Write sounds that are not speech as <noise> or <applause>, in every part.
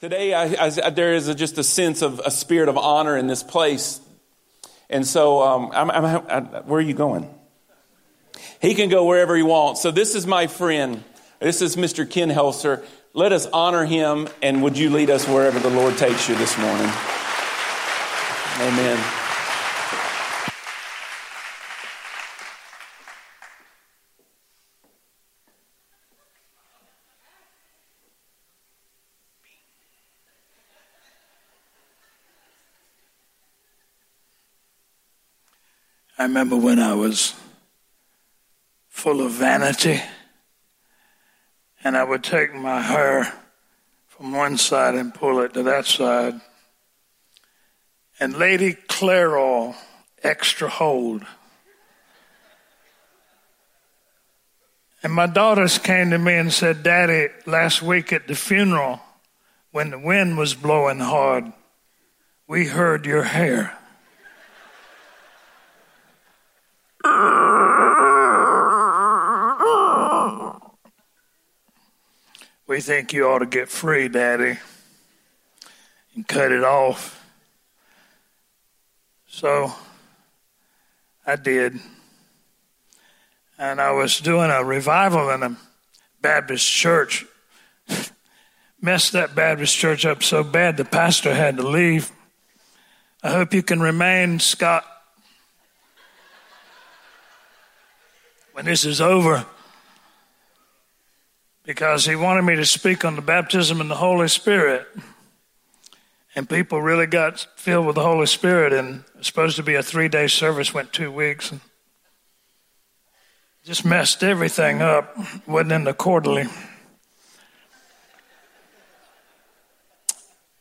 Today, I, I, there is a, just a sense of a spirit of honor in this place. And so, um, I'm, I'm, where are you going? He can go wherever he wants. So, this is my friend. This is Mr. Ken Helser. Let us honor him, and would you lead us wherever the Lord takes you this morning? Amen. Remember when I was full of vanity and I would take my hair from one side and pull it to that side. And Lady Clairol extra hold. And my daughters came to me and said, Daddy, last week at the funeral, when the wind was blowing hard, we heard your hair. We think you ought to get free, Daddy, and cut it off. So I did. And I was doing a revival in a Baptist church. <laughs> Messed that Baptist church up so bad the pastor had to leave. I hope you can remain, Scott, when this is over because he wanted me to speak on the baptism in the Holy Spirit. And people really got filled with the Holy Spirit, and it was supposed to be a three day service, went two weeks, and just messed everything up. Wasn't in the quarterly.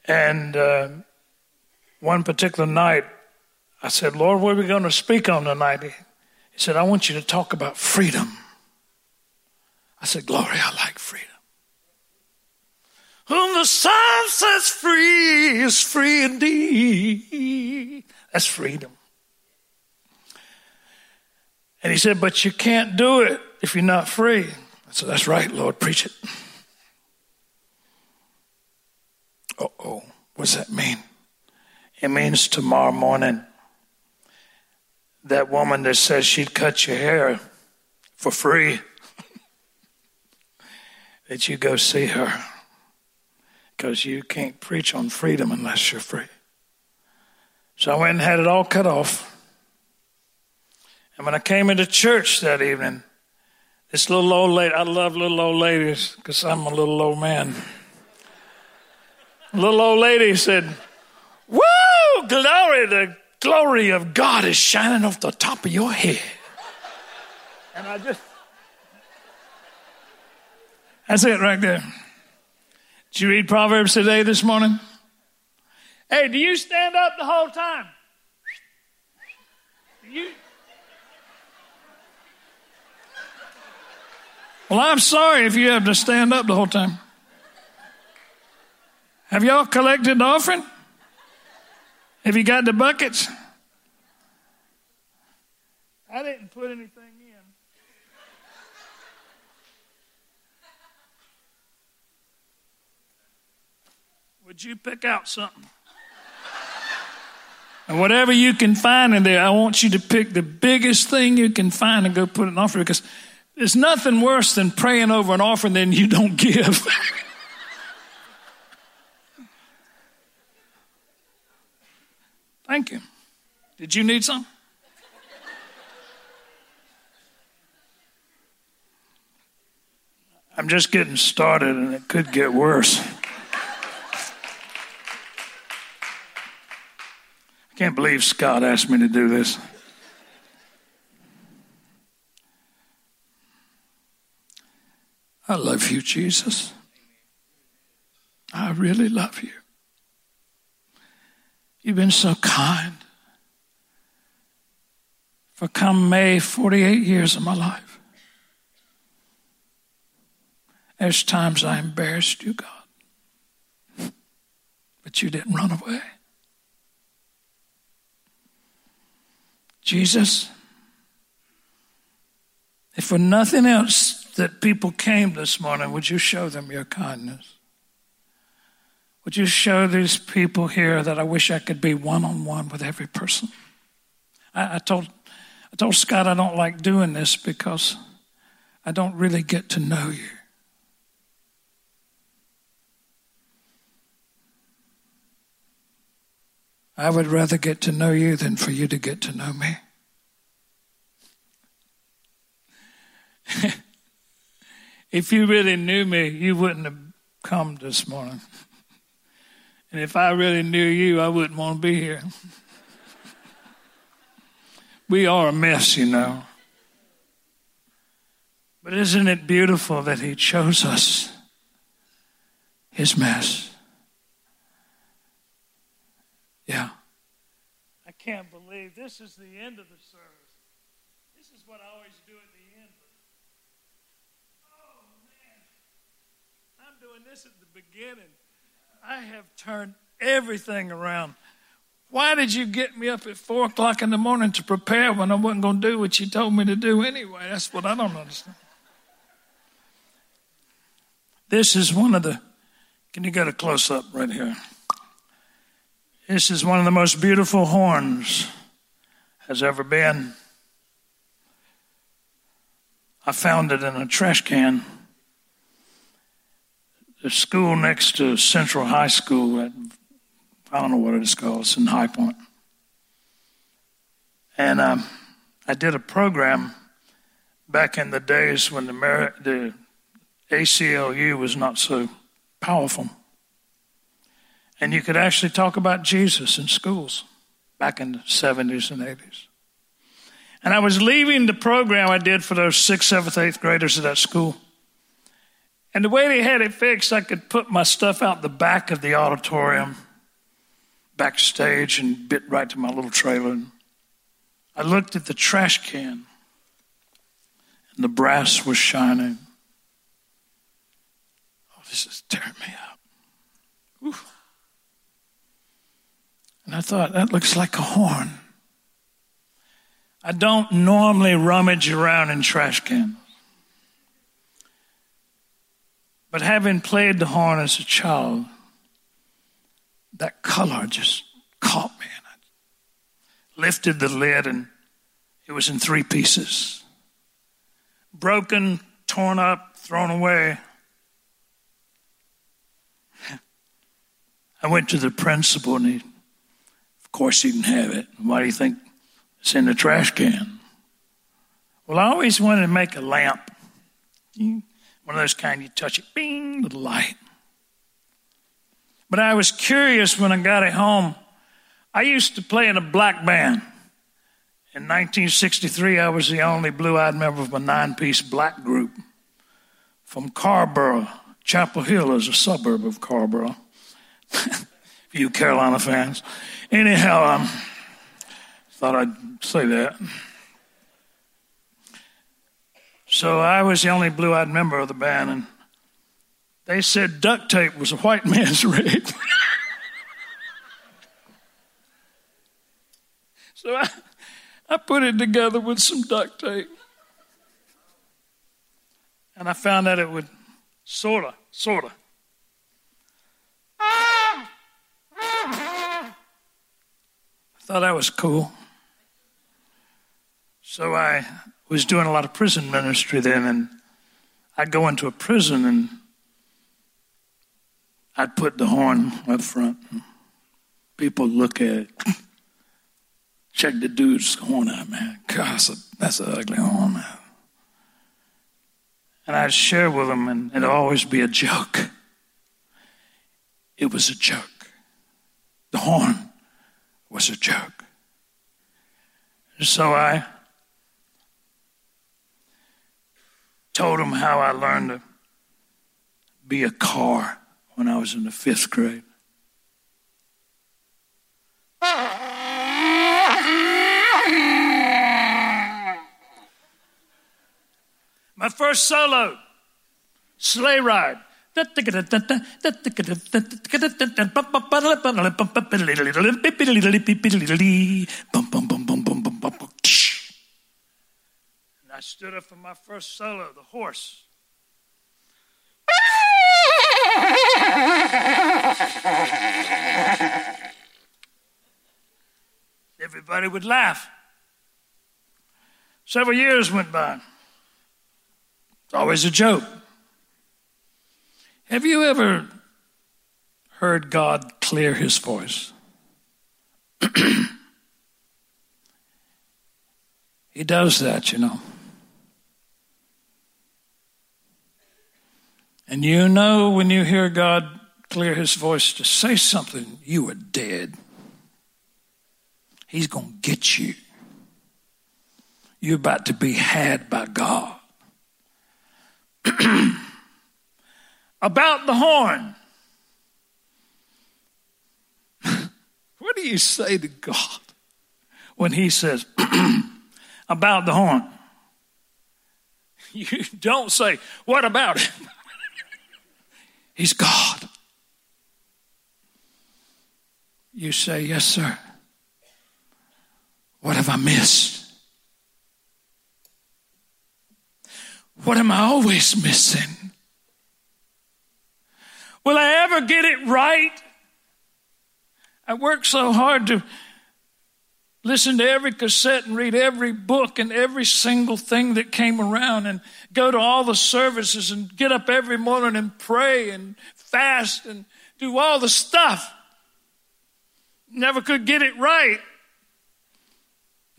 And uh, one particular night, I said, Lord, what are we going to speak on tonight? He said, I want you to talk about freedom. I said, Glory, I like freedom. Whom the Son sets free is free indeed. That's freedom. And he said, But you can't do it if you're not free. I said, That's right, Lord, preach it. Uh oh, what's that mean? It means tomorrow morning, that woman that says she'd cut your hair for free that you go see her because you can't preach on freedom unless you're free. So I went and had it all cut off. And when I came into church that evening, this little old lady, I love little old ladies because I'm a little old man. little old lady said, Woo, glory, the glory of God is shining off the top of your head. And I just, that's it right there. Did you read Proverbs today this morning? Hey, do you stand up the whole time? You. Well, I'm sorry if you have to stand up the whole time. Have y'all collected the offering? Have you got the buckets? I didn't put anything Would you pick out something? And whatever you can find in there, I want you to pick the biggest thing you can find and go put in offering because there's nothing worse than praying over an offering than you don't <laughs> give. Thank you. Did you need some? I'm just getting started and it could get worse. Can't believe Scott asked me to do this. I love you, Jesus. I really love you. You've been so kind. For come May, 48 years of my life. There's times I embarrassed you, God. But you didn't run away. Jesus, if for nothing else that people came this morning, would you show them your kindness? Would you show these people here that I wish I could be one on one with every person? I, I, told, I told Scott I don't like doing this because I don't really get to know you. I would rather get to know you than for you to get to know me. <laughs> if you really knew me, you wouldn't have come this morning. And if I really knew you, I wouldn't want to be here. <laughs> we are a mess, you know. But isn't it beautiful that He chose us, His mess? Yeah. I can't believe this is the end of the service. This is what I always do at the end. Oh, man. I'm doing this at the beginning. I have turned everything around. Why did you get me up at four o'clock in the morning to prepare when I wasn't going to do what you told me to do anyway? That's what I don't understand. This is one of the, can you get a close up right here? This is one of the most beautiful horns has ever been. I found it in a trash can the school next to Central High School at, I don't know what it is called, it's in High Point. And um, I did a program back in the days when the, the ACLU was not so powerful. And you could actually talk about Jesus in schools back in the 70s and 80s. And I was leaving the program I did for those sixth, seventh, eighth graders at that school. And the way they had it fixed, I could put my stuff out the back of the auditorium, backstage, and bit right to my little trailer. I looked at the trash can, and the brass was shining. Oh, this is tearing me up. Oof. And I thought, that looks like a horn. I don't normally rummage around in trash cans. But having played the horn as a child, that color just caught me. And I lifted the lid, and it was in three pieces broken, torn up, thrown away. I went to the principal, and he, of course, he didn't have it. Why do you think it's in the trash can? Well, I always wanted to make a lamp. One of those kind you touch it, bing, little light. But I was curious when I got it home. I used to play in a black band. In 1963, I was the only blue eyed member of a nine piece black group from Carrboro. Chapel Hill is a suburb of Carrboro. <laughs> you Carolina fans. Anyhow, I um, thought I'd say that. So I was the only blue eyed member of the band, and they said duct tape was a white <laughs> man's rig. so I, I put it together with some duct tape. And I found out it would sort of, sort of. Thought that was cool. So I was doing a lot of prison ministry then, and I'd go into a prison and I'd put the horn up front. People look at it. <laughs> Check the dude's horn out, man. Gosh, that's an ugly horn, man. And I'd share with them, and it'd always be a joke. It was a joke. The horn was a joke. So I told him how I learned to be a car when I was in the fifth grade. My first solo, sleigh ride. I stood up for my first solo, the horse. Everybody would laugh. Several years went by. It's always a joke. Have you ever heard God clear his voice? <clears throat> he does that, you know. And you know when you hear God clear his voice to say something, you are dead. He's going to get you. You're about to be had by God. <clears throat> About the horn. <laughs> what do you say to God when He says, <clears throat> about the horn? You don't say, What about it? <laughs> He's God. You say, Yes, sir. What have I missed? What am I always missing? Will I ever get it right? I worked so hard to listen to every cassette and read every book and every single thing that came around and go to all the services and get up every morning and pray and fast and do all the stuff. Never could get it right.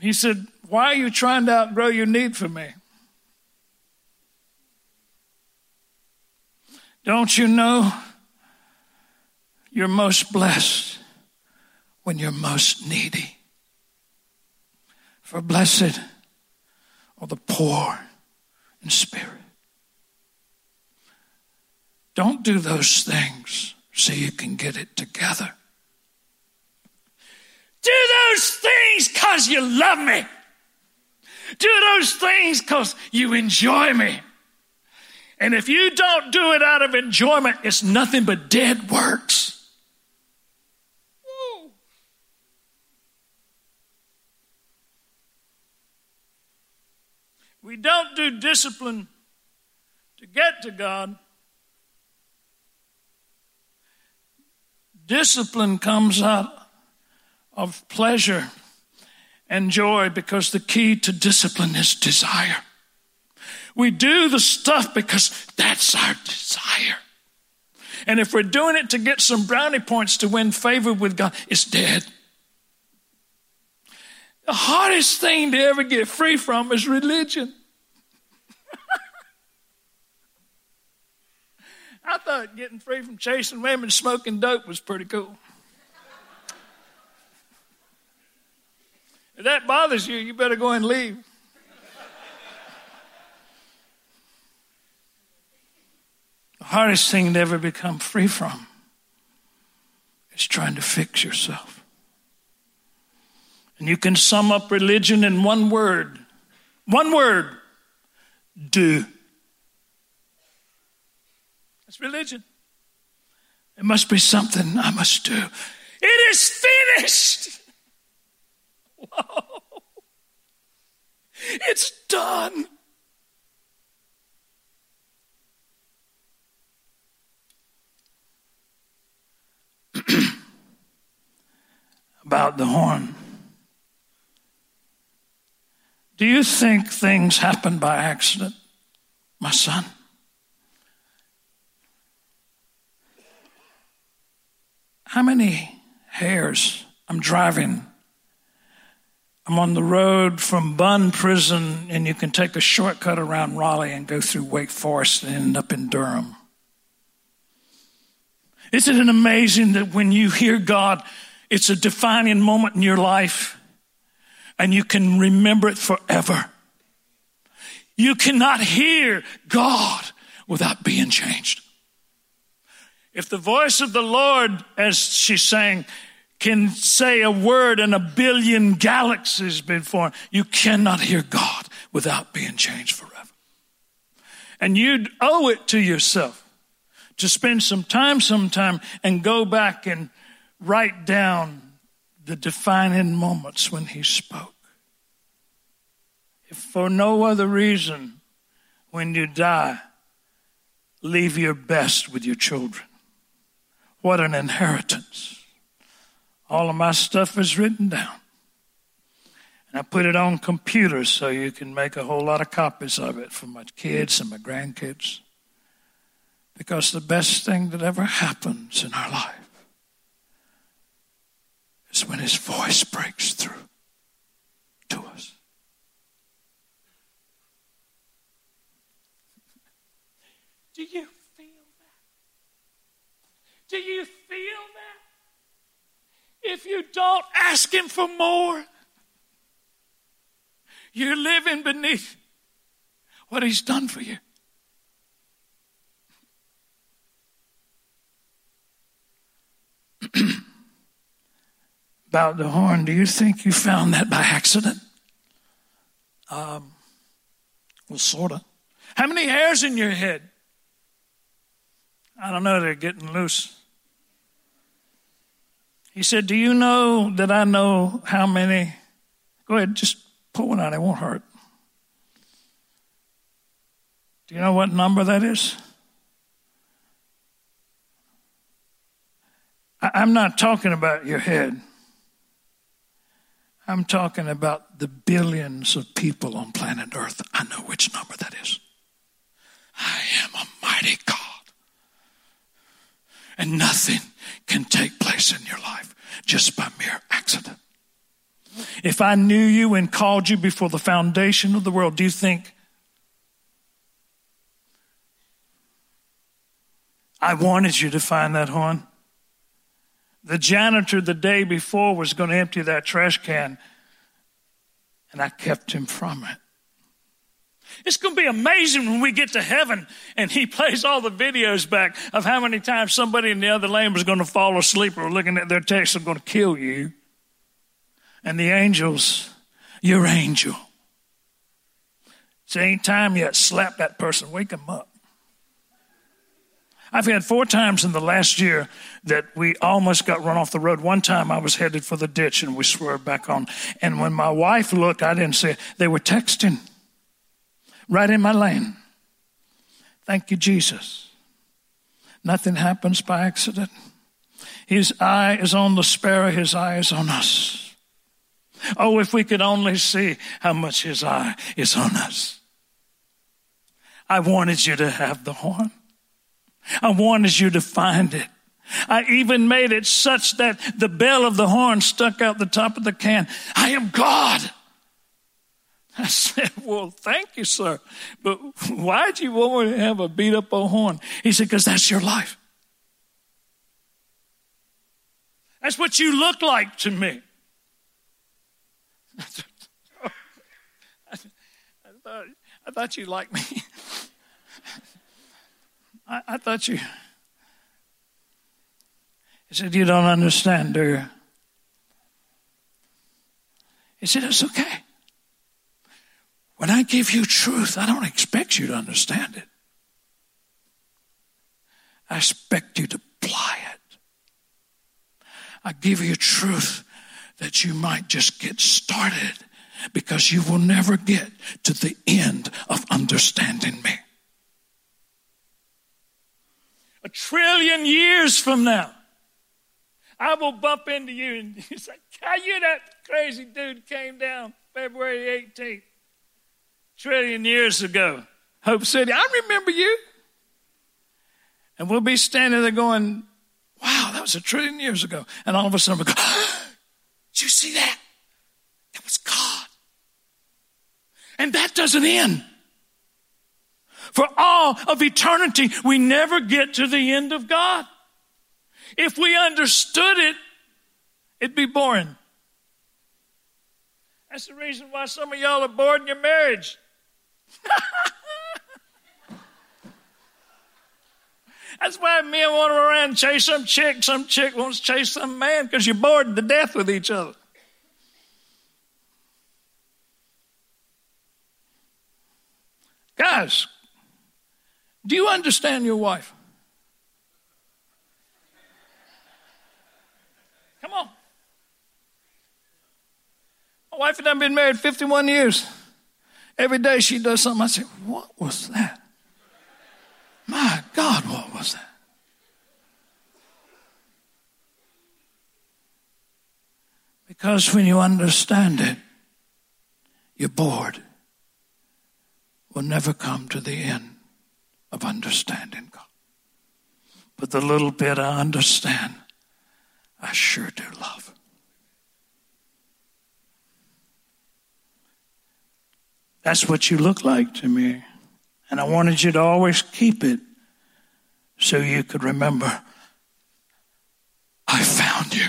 He said, Why are you trying to outgrow your need for me? Don't you know you're most blessed when you're most needy? For blessed are the poor in spirit. Don't do those things so you can get it together. Do those things because you love me. Do those things because you enjoy me. And if you don't do it out of enjoyment, it's nothing but dead works. We don't do discipline to get to God. Discipline comes out of pleasure and joy because the key to discipline is desire. We do the stuff because that's our desire. And if we're doing it to get some brownie points to win favor with God, it's dead. The hardest thing to ever get free from is religion. I thought getting free from chasing women, smoking dope was pretty cool. If that bothers you, you better go and leave. the hardest thing to ever become free from is trying to fix yourself. And you can sum up religion in one word. One word do. That's religion. It must be something I must do. It is finished. Whoa. It's done. <clears throat> about the horn. Do you think things happen by accident, my son? How many hairs I'm driving? I'm on the road from Bunn Prison, and you can take a shortcut around Raleigh and go through Wake Forest and end up in Durham. Isn't it amazing that when you hear God it's a defining moment in your life, and you can remember it forever. You cannot hear God without being changed. If the voice of the Lord, as she's saying, can say a word and a billion galaxies been formed, you cannot hear God without being changed forever. And you owe it to yourself to spend some time sometime and go back and write down the defining moments when he spoke. If for no other reason, when you die, leave your best with your children. What an inheritance. All of my stuff is written down. And I put it on computers so you can make a whole lot of copies of it for my kids and my grandkids. Because the best thing that ever happens in our life is when His voice breaks through to us. Do you? Do you feel that? If you don't ask Him for more, you're living beneath what He's done for you. <clears throat> About the horn, do you think you found that by accident? Um, well, sort of. How many hairs in your head? I don't know, they're getting loose. He said, Do you know that I know how many? Go ahead, just pull one out, it won't hurt. Do you know what number that is? I'm not talking about your head. I'm talking about the billions of people on planet Earth. I know which number that is. I am a mighty God. And nothing can take place in your life just by mere accident. If I knew you and called you before the foundation of the world, do you think I wanted you to find that horn? The janitor the day before was going to empty that trash can, and I kept him from it. It's going to be amazing when we get to heaven and he <laughs> plays all the videos back of how many times somebody in the other lane was going to fall asleep or looking at their text and going to kill you. And the angels, your angel. It ain't time yet. Slap that person, wake them up. I've had four times in the last year that we almost got run off the road. One time I was headed for the ditch and we swerved back on. And when my wife looked, I didn't say, they were texting right in my lane. Thank you, Jesus. Nothing happens by accident. His eye is on the sparrow, his eye is on us. Oh, if we could only see how much his eye is on us. I wanted you to have the horn. I wanted you to find it. I even made it such that the bell of the horn stuck out the top of the can. I am God. I <laughs> said, Well, thank you, sir. But why'd you want me to have a beat up old horn? He said, Because that's your life. That's what you look like to me. I thought, <laughs> I thought you liked me. <laughs> I, I thought you. He said, You don't understand, do you? He said, It's okay. When I give you truth, I don't expect you to understand it. I expect you to apply it. I give you truth that you might just get started because you will never get to the end of understanding me. A trillion years from now, I will bump into you and you <laughs> say, How you that crazy dude came down February 18th? Trillion years ago. Hope City, I remember you. And we'll be standing there going, wow, that was a trillion years ago. And all of a sudden we go, <gasps> did you see that? That was God. And that doesn't end. For all of eternity, we never get to the end of God. If we understood it, it'd be boring. That's the reason why some of y'all are bored in your marriage. <laughs> That's why men want to around chase some chick, some chick wants to chase some man because you're bored to death with each other. Guys, do you understand your wife? Come on. My wife and I have been married 51 years. Every day she does something. I say, What was that? My God, what was that? Because when you understand it, your board will never come to the end of understanding God. But the little bit I understand, I sure do love. That's what you look like to me. And I wanted you to always keep it so you could remember I found you.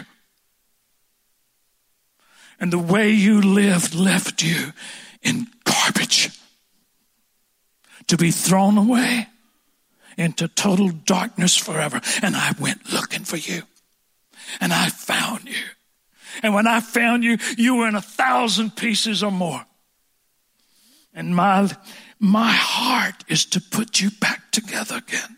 And the way you lived left you in garbage to be thrown away into total darkness forever. And I went looking for you. And I found you. And when I found you, you were in a thousand pieces or more. And my, my heart is to put you back together again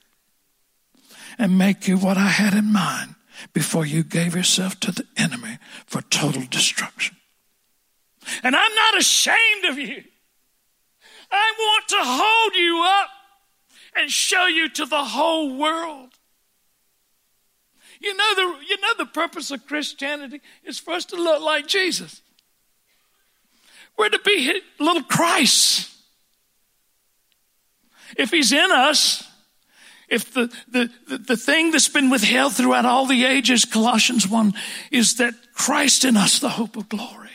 and make you what I had in mind before you gave yourself to the enemy for total destruction. And I'm not ashamed of you. I want to hold you up and show you to the whole world. You know the, you know the purpose of Christianity is for us to look like Jesus. We're to be little Christ. If he's in us, if the, the, the, the thing that's been withheld throughout all the ages, Colossians 1, is that Christ in us, the hope of glory.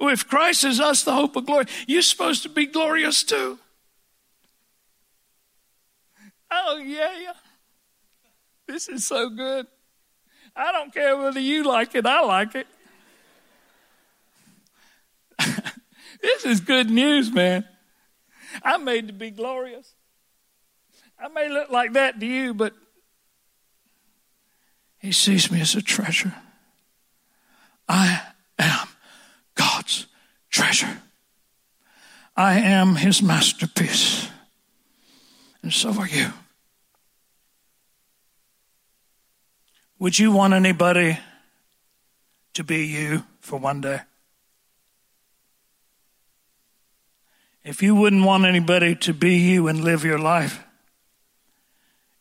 If Christ is us, the hope of glory, you're supposed to be glorious too. Oh, yeah. This is so good. I don't care whether you like it, I like it. <laughs> this is good news, man. I'm made to be glorious. I may look like that to you, but He sees me as a treasure. I am God's treasure. I am His masterpiece. And so are you. Would you want anybody to be you for one day? If you wouldn't want anybody to be you and live your life,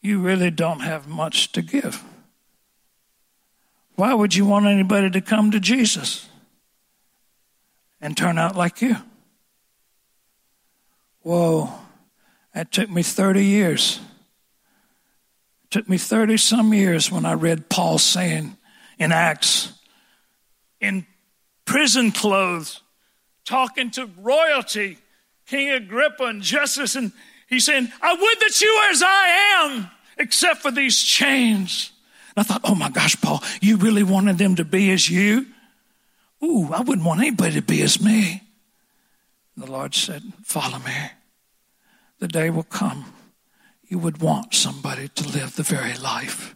you really don't have much to give. Why would you want anybody to come to Jesus and turn out like you? Whoa, that took me 30 years. It took me 30 some years when I read Paul saying in Acts, in prison clothes, talking to royalty, King Agrippa and Festus, and he's saying, I would that you were as I am except for these chains. And I thought, oh my gosh, Paul, you really wanted them to be as you? Ooh, I wouldn't want anybody to be as me. And the Lord said, follow me. The day will come you would want somebody to live the very life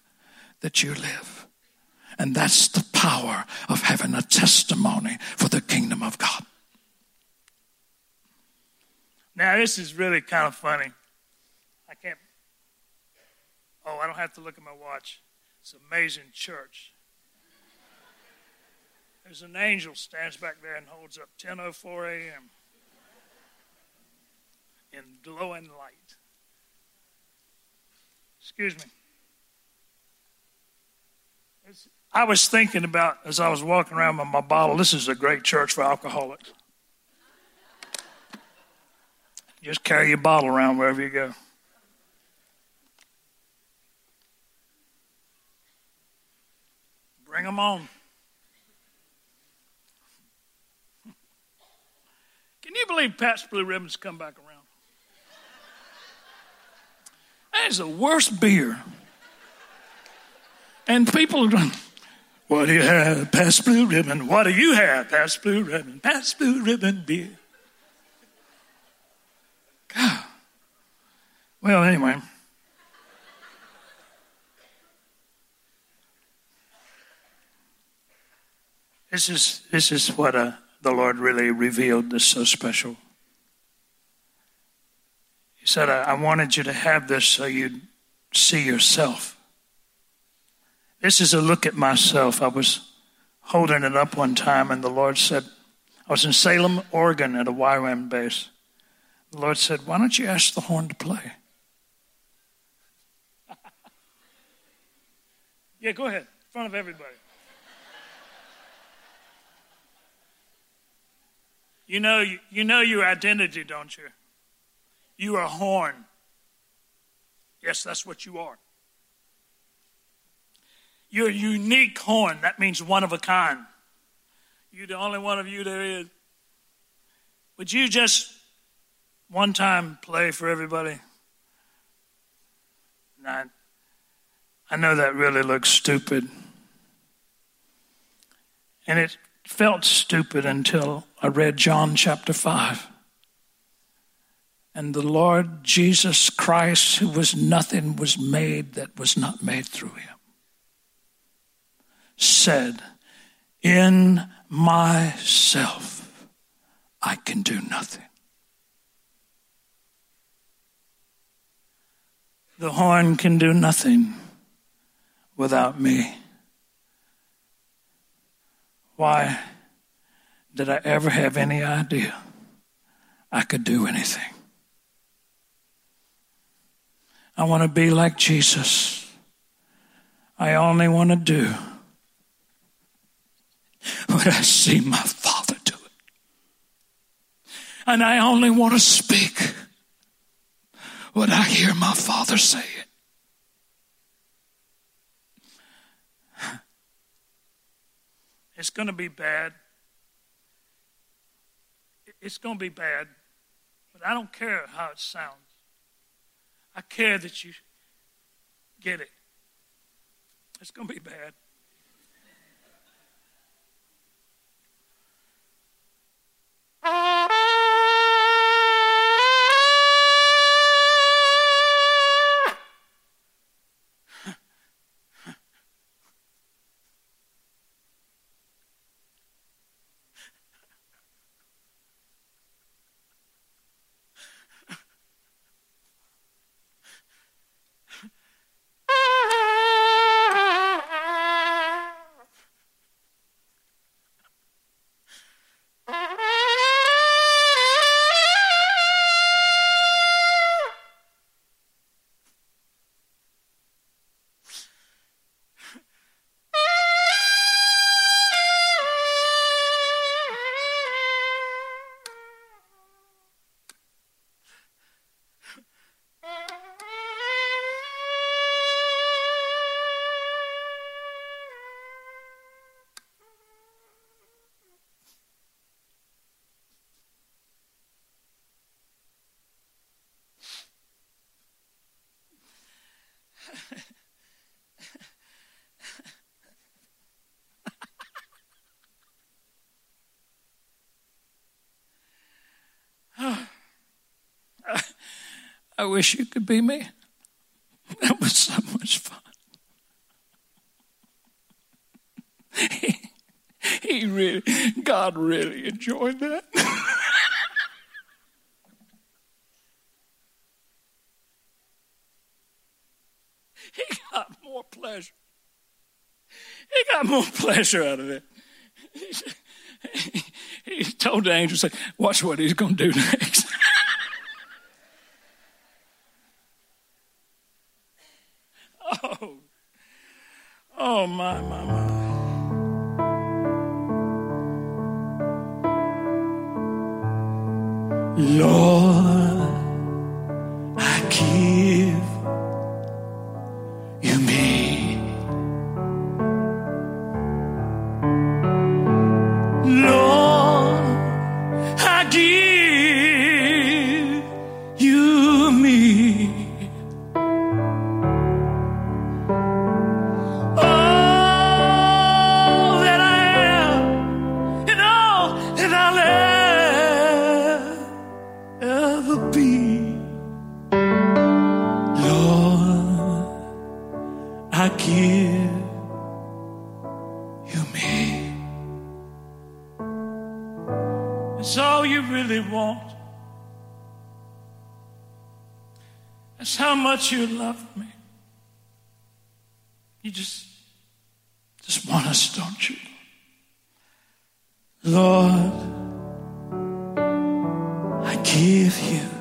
that you live. And that's the power of having a testimony for the kingdom of God. Now, this is really kind of funny. I can't Oh, I don't have to look at my watch. It's amazing church. There's an angel stands back there and holds up 10:04 a.m. in glowing light. Excuse me. It's, I was thinking about as I was walking around with my bottle. This is a great church for alcoholics. Just carry your bottle around wherever you go. Bring them on. Can you believe Pabst Blue Ribbons come back around? That is the worst beer. And people are going, What do you have? Pabst Blue Ribbon. What do you have? Pabst Blue Ribbon. Pabst Blue Ribbon beer. God. Well, anyway. This is, this is what uh, the Lord really revealed that's so special. He said, I, I wanted you to have this so you'd see yourself. This is a look at myself. I was holding it up one time, and the Lord said, I was in Salem, Oregon at a YWAM base. The Lord said, Why don't you ask the horn to play? Yeah, go ahead, in front of everybody. You know, you know your identity, don't you? You are a horn. Yes, that's what you are. You're a unique horn. That means one of a kind. You're the only one of you there is. Would you just one time play for everybody? Not. I know that really looks stupid. And it felt stupid until I read John chapter 5. And the Lord Jesus Christ, who was nothing, was made that was not made through him, said, In myself I can do nothing. The horn can do nothing without me. Why did I ever have any idea I could do anything? I want to be like Jesus. I only want to do what I see my Father do. And I only want to speak what I hear my Father say. It's going to be bad. It's going to be bad, but I don't care how it sounds. I care that you get it. It's going to be bad. <laughs> I wish you could be me. That was so much fun. He, he really, God really enjoyed that. he got more pleasure. He got more <laughs> pleasure out of it. He, told the angel, "Say, watch what he's going to do next." <laughs> oh, oh my, my, my. Lord, you love me. You just, just want us, don't you? Lord, I give you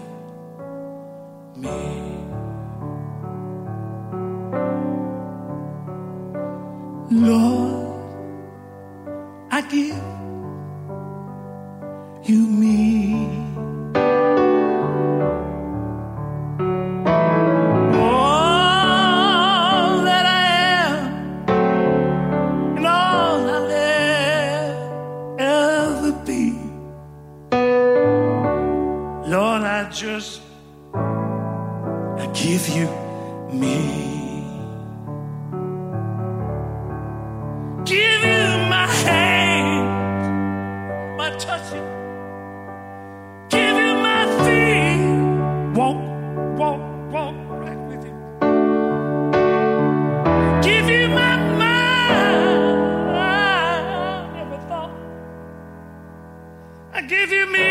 give you me.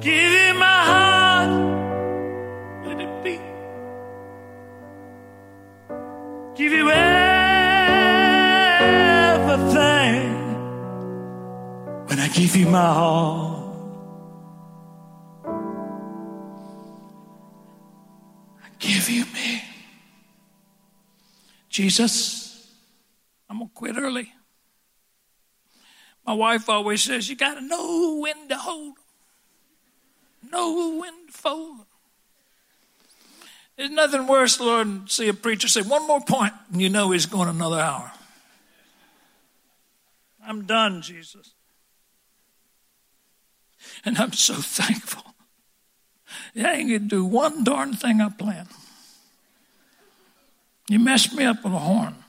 Give you my heart, let it beat. Give you everything when I give you my all. I give you me, Jesus. My wife always says, You got to know when to hold them, know when to fold them. There's nothing worse, Lord, than see a preacher say one more point, and you know he's going another hour. I'm done, Jesus. And I'm so thankful. I ain't going to do one darn thing I planned. You messed me up with a horn.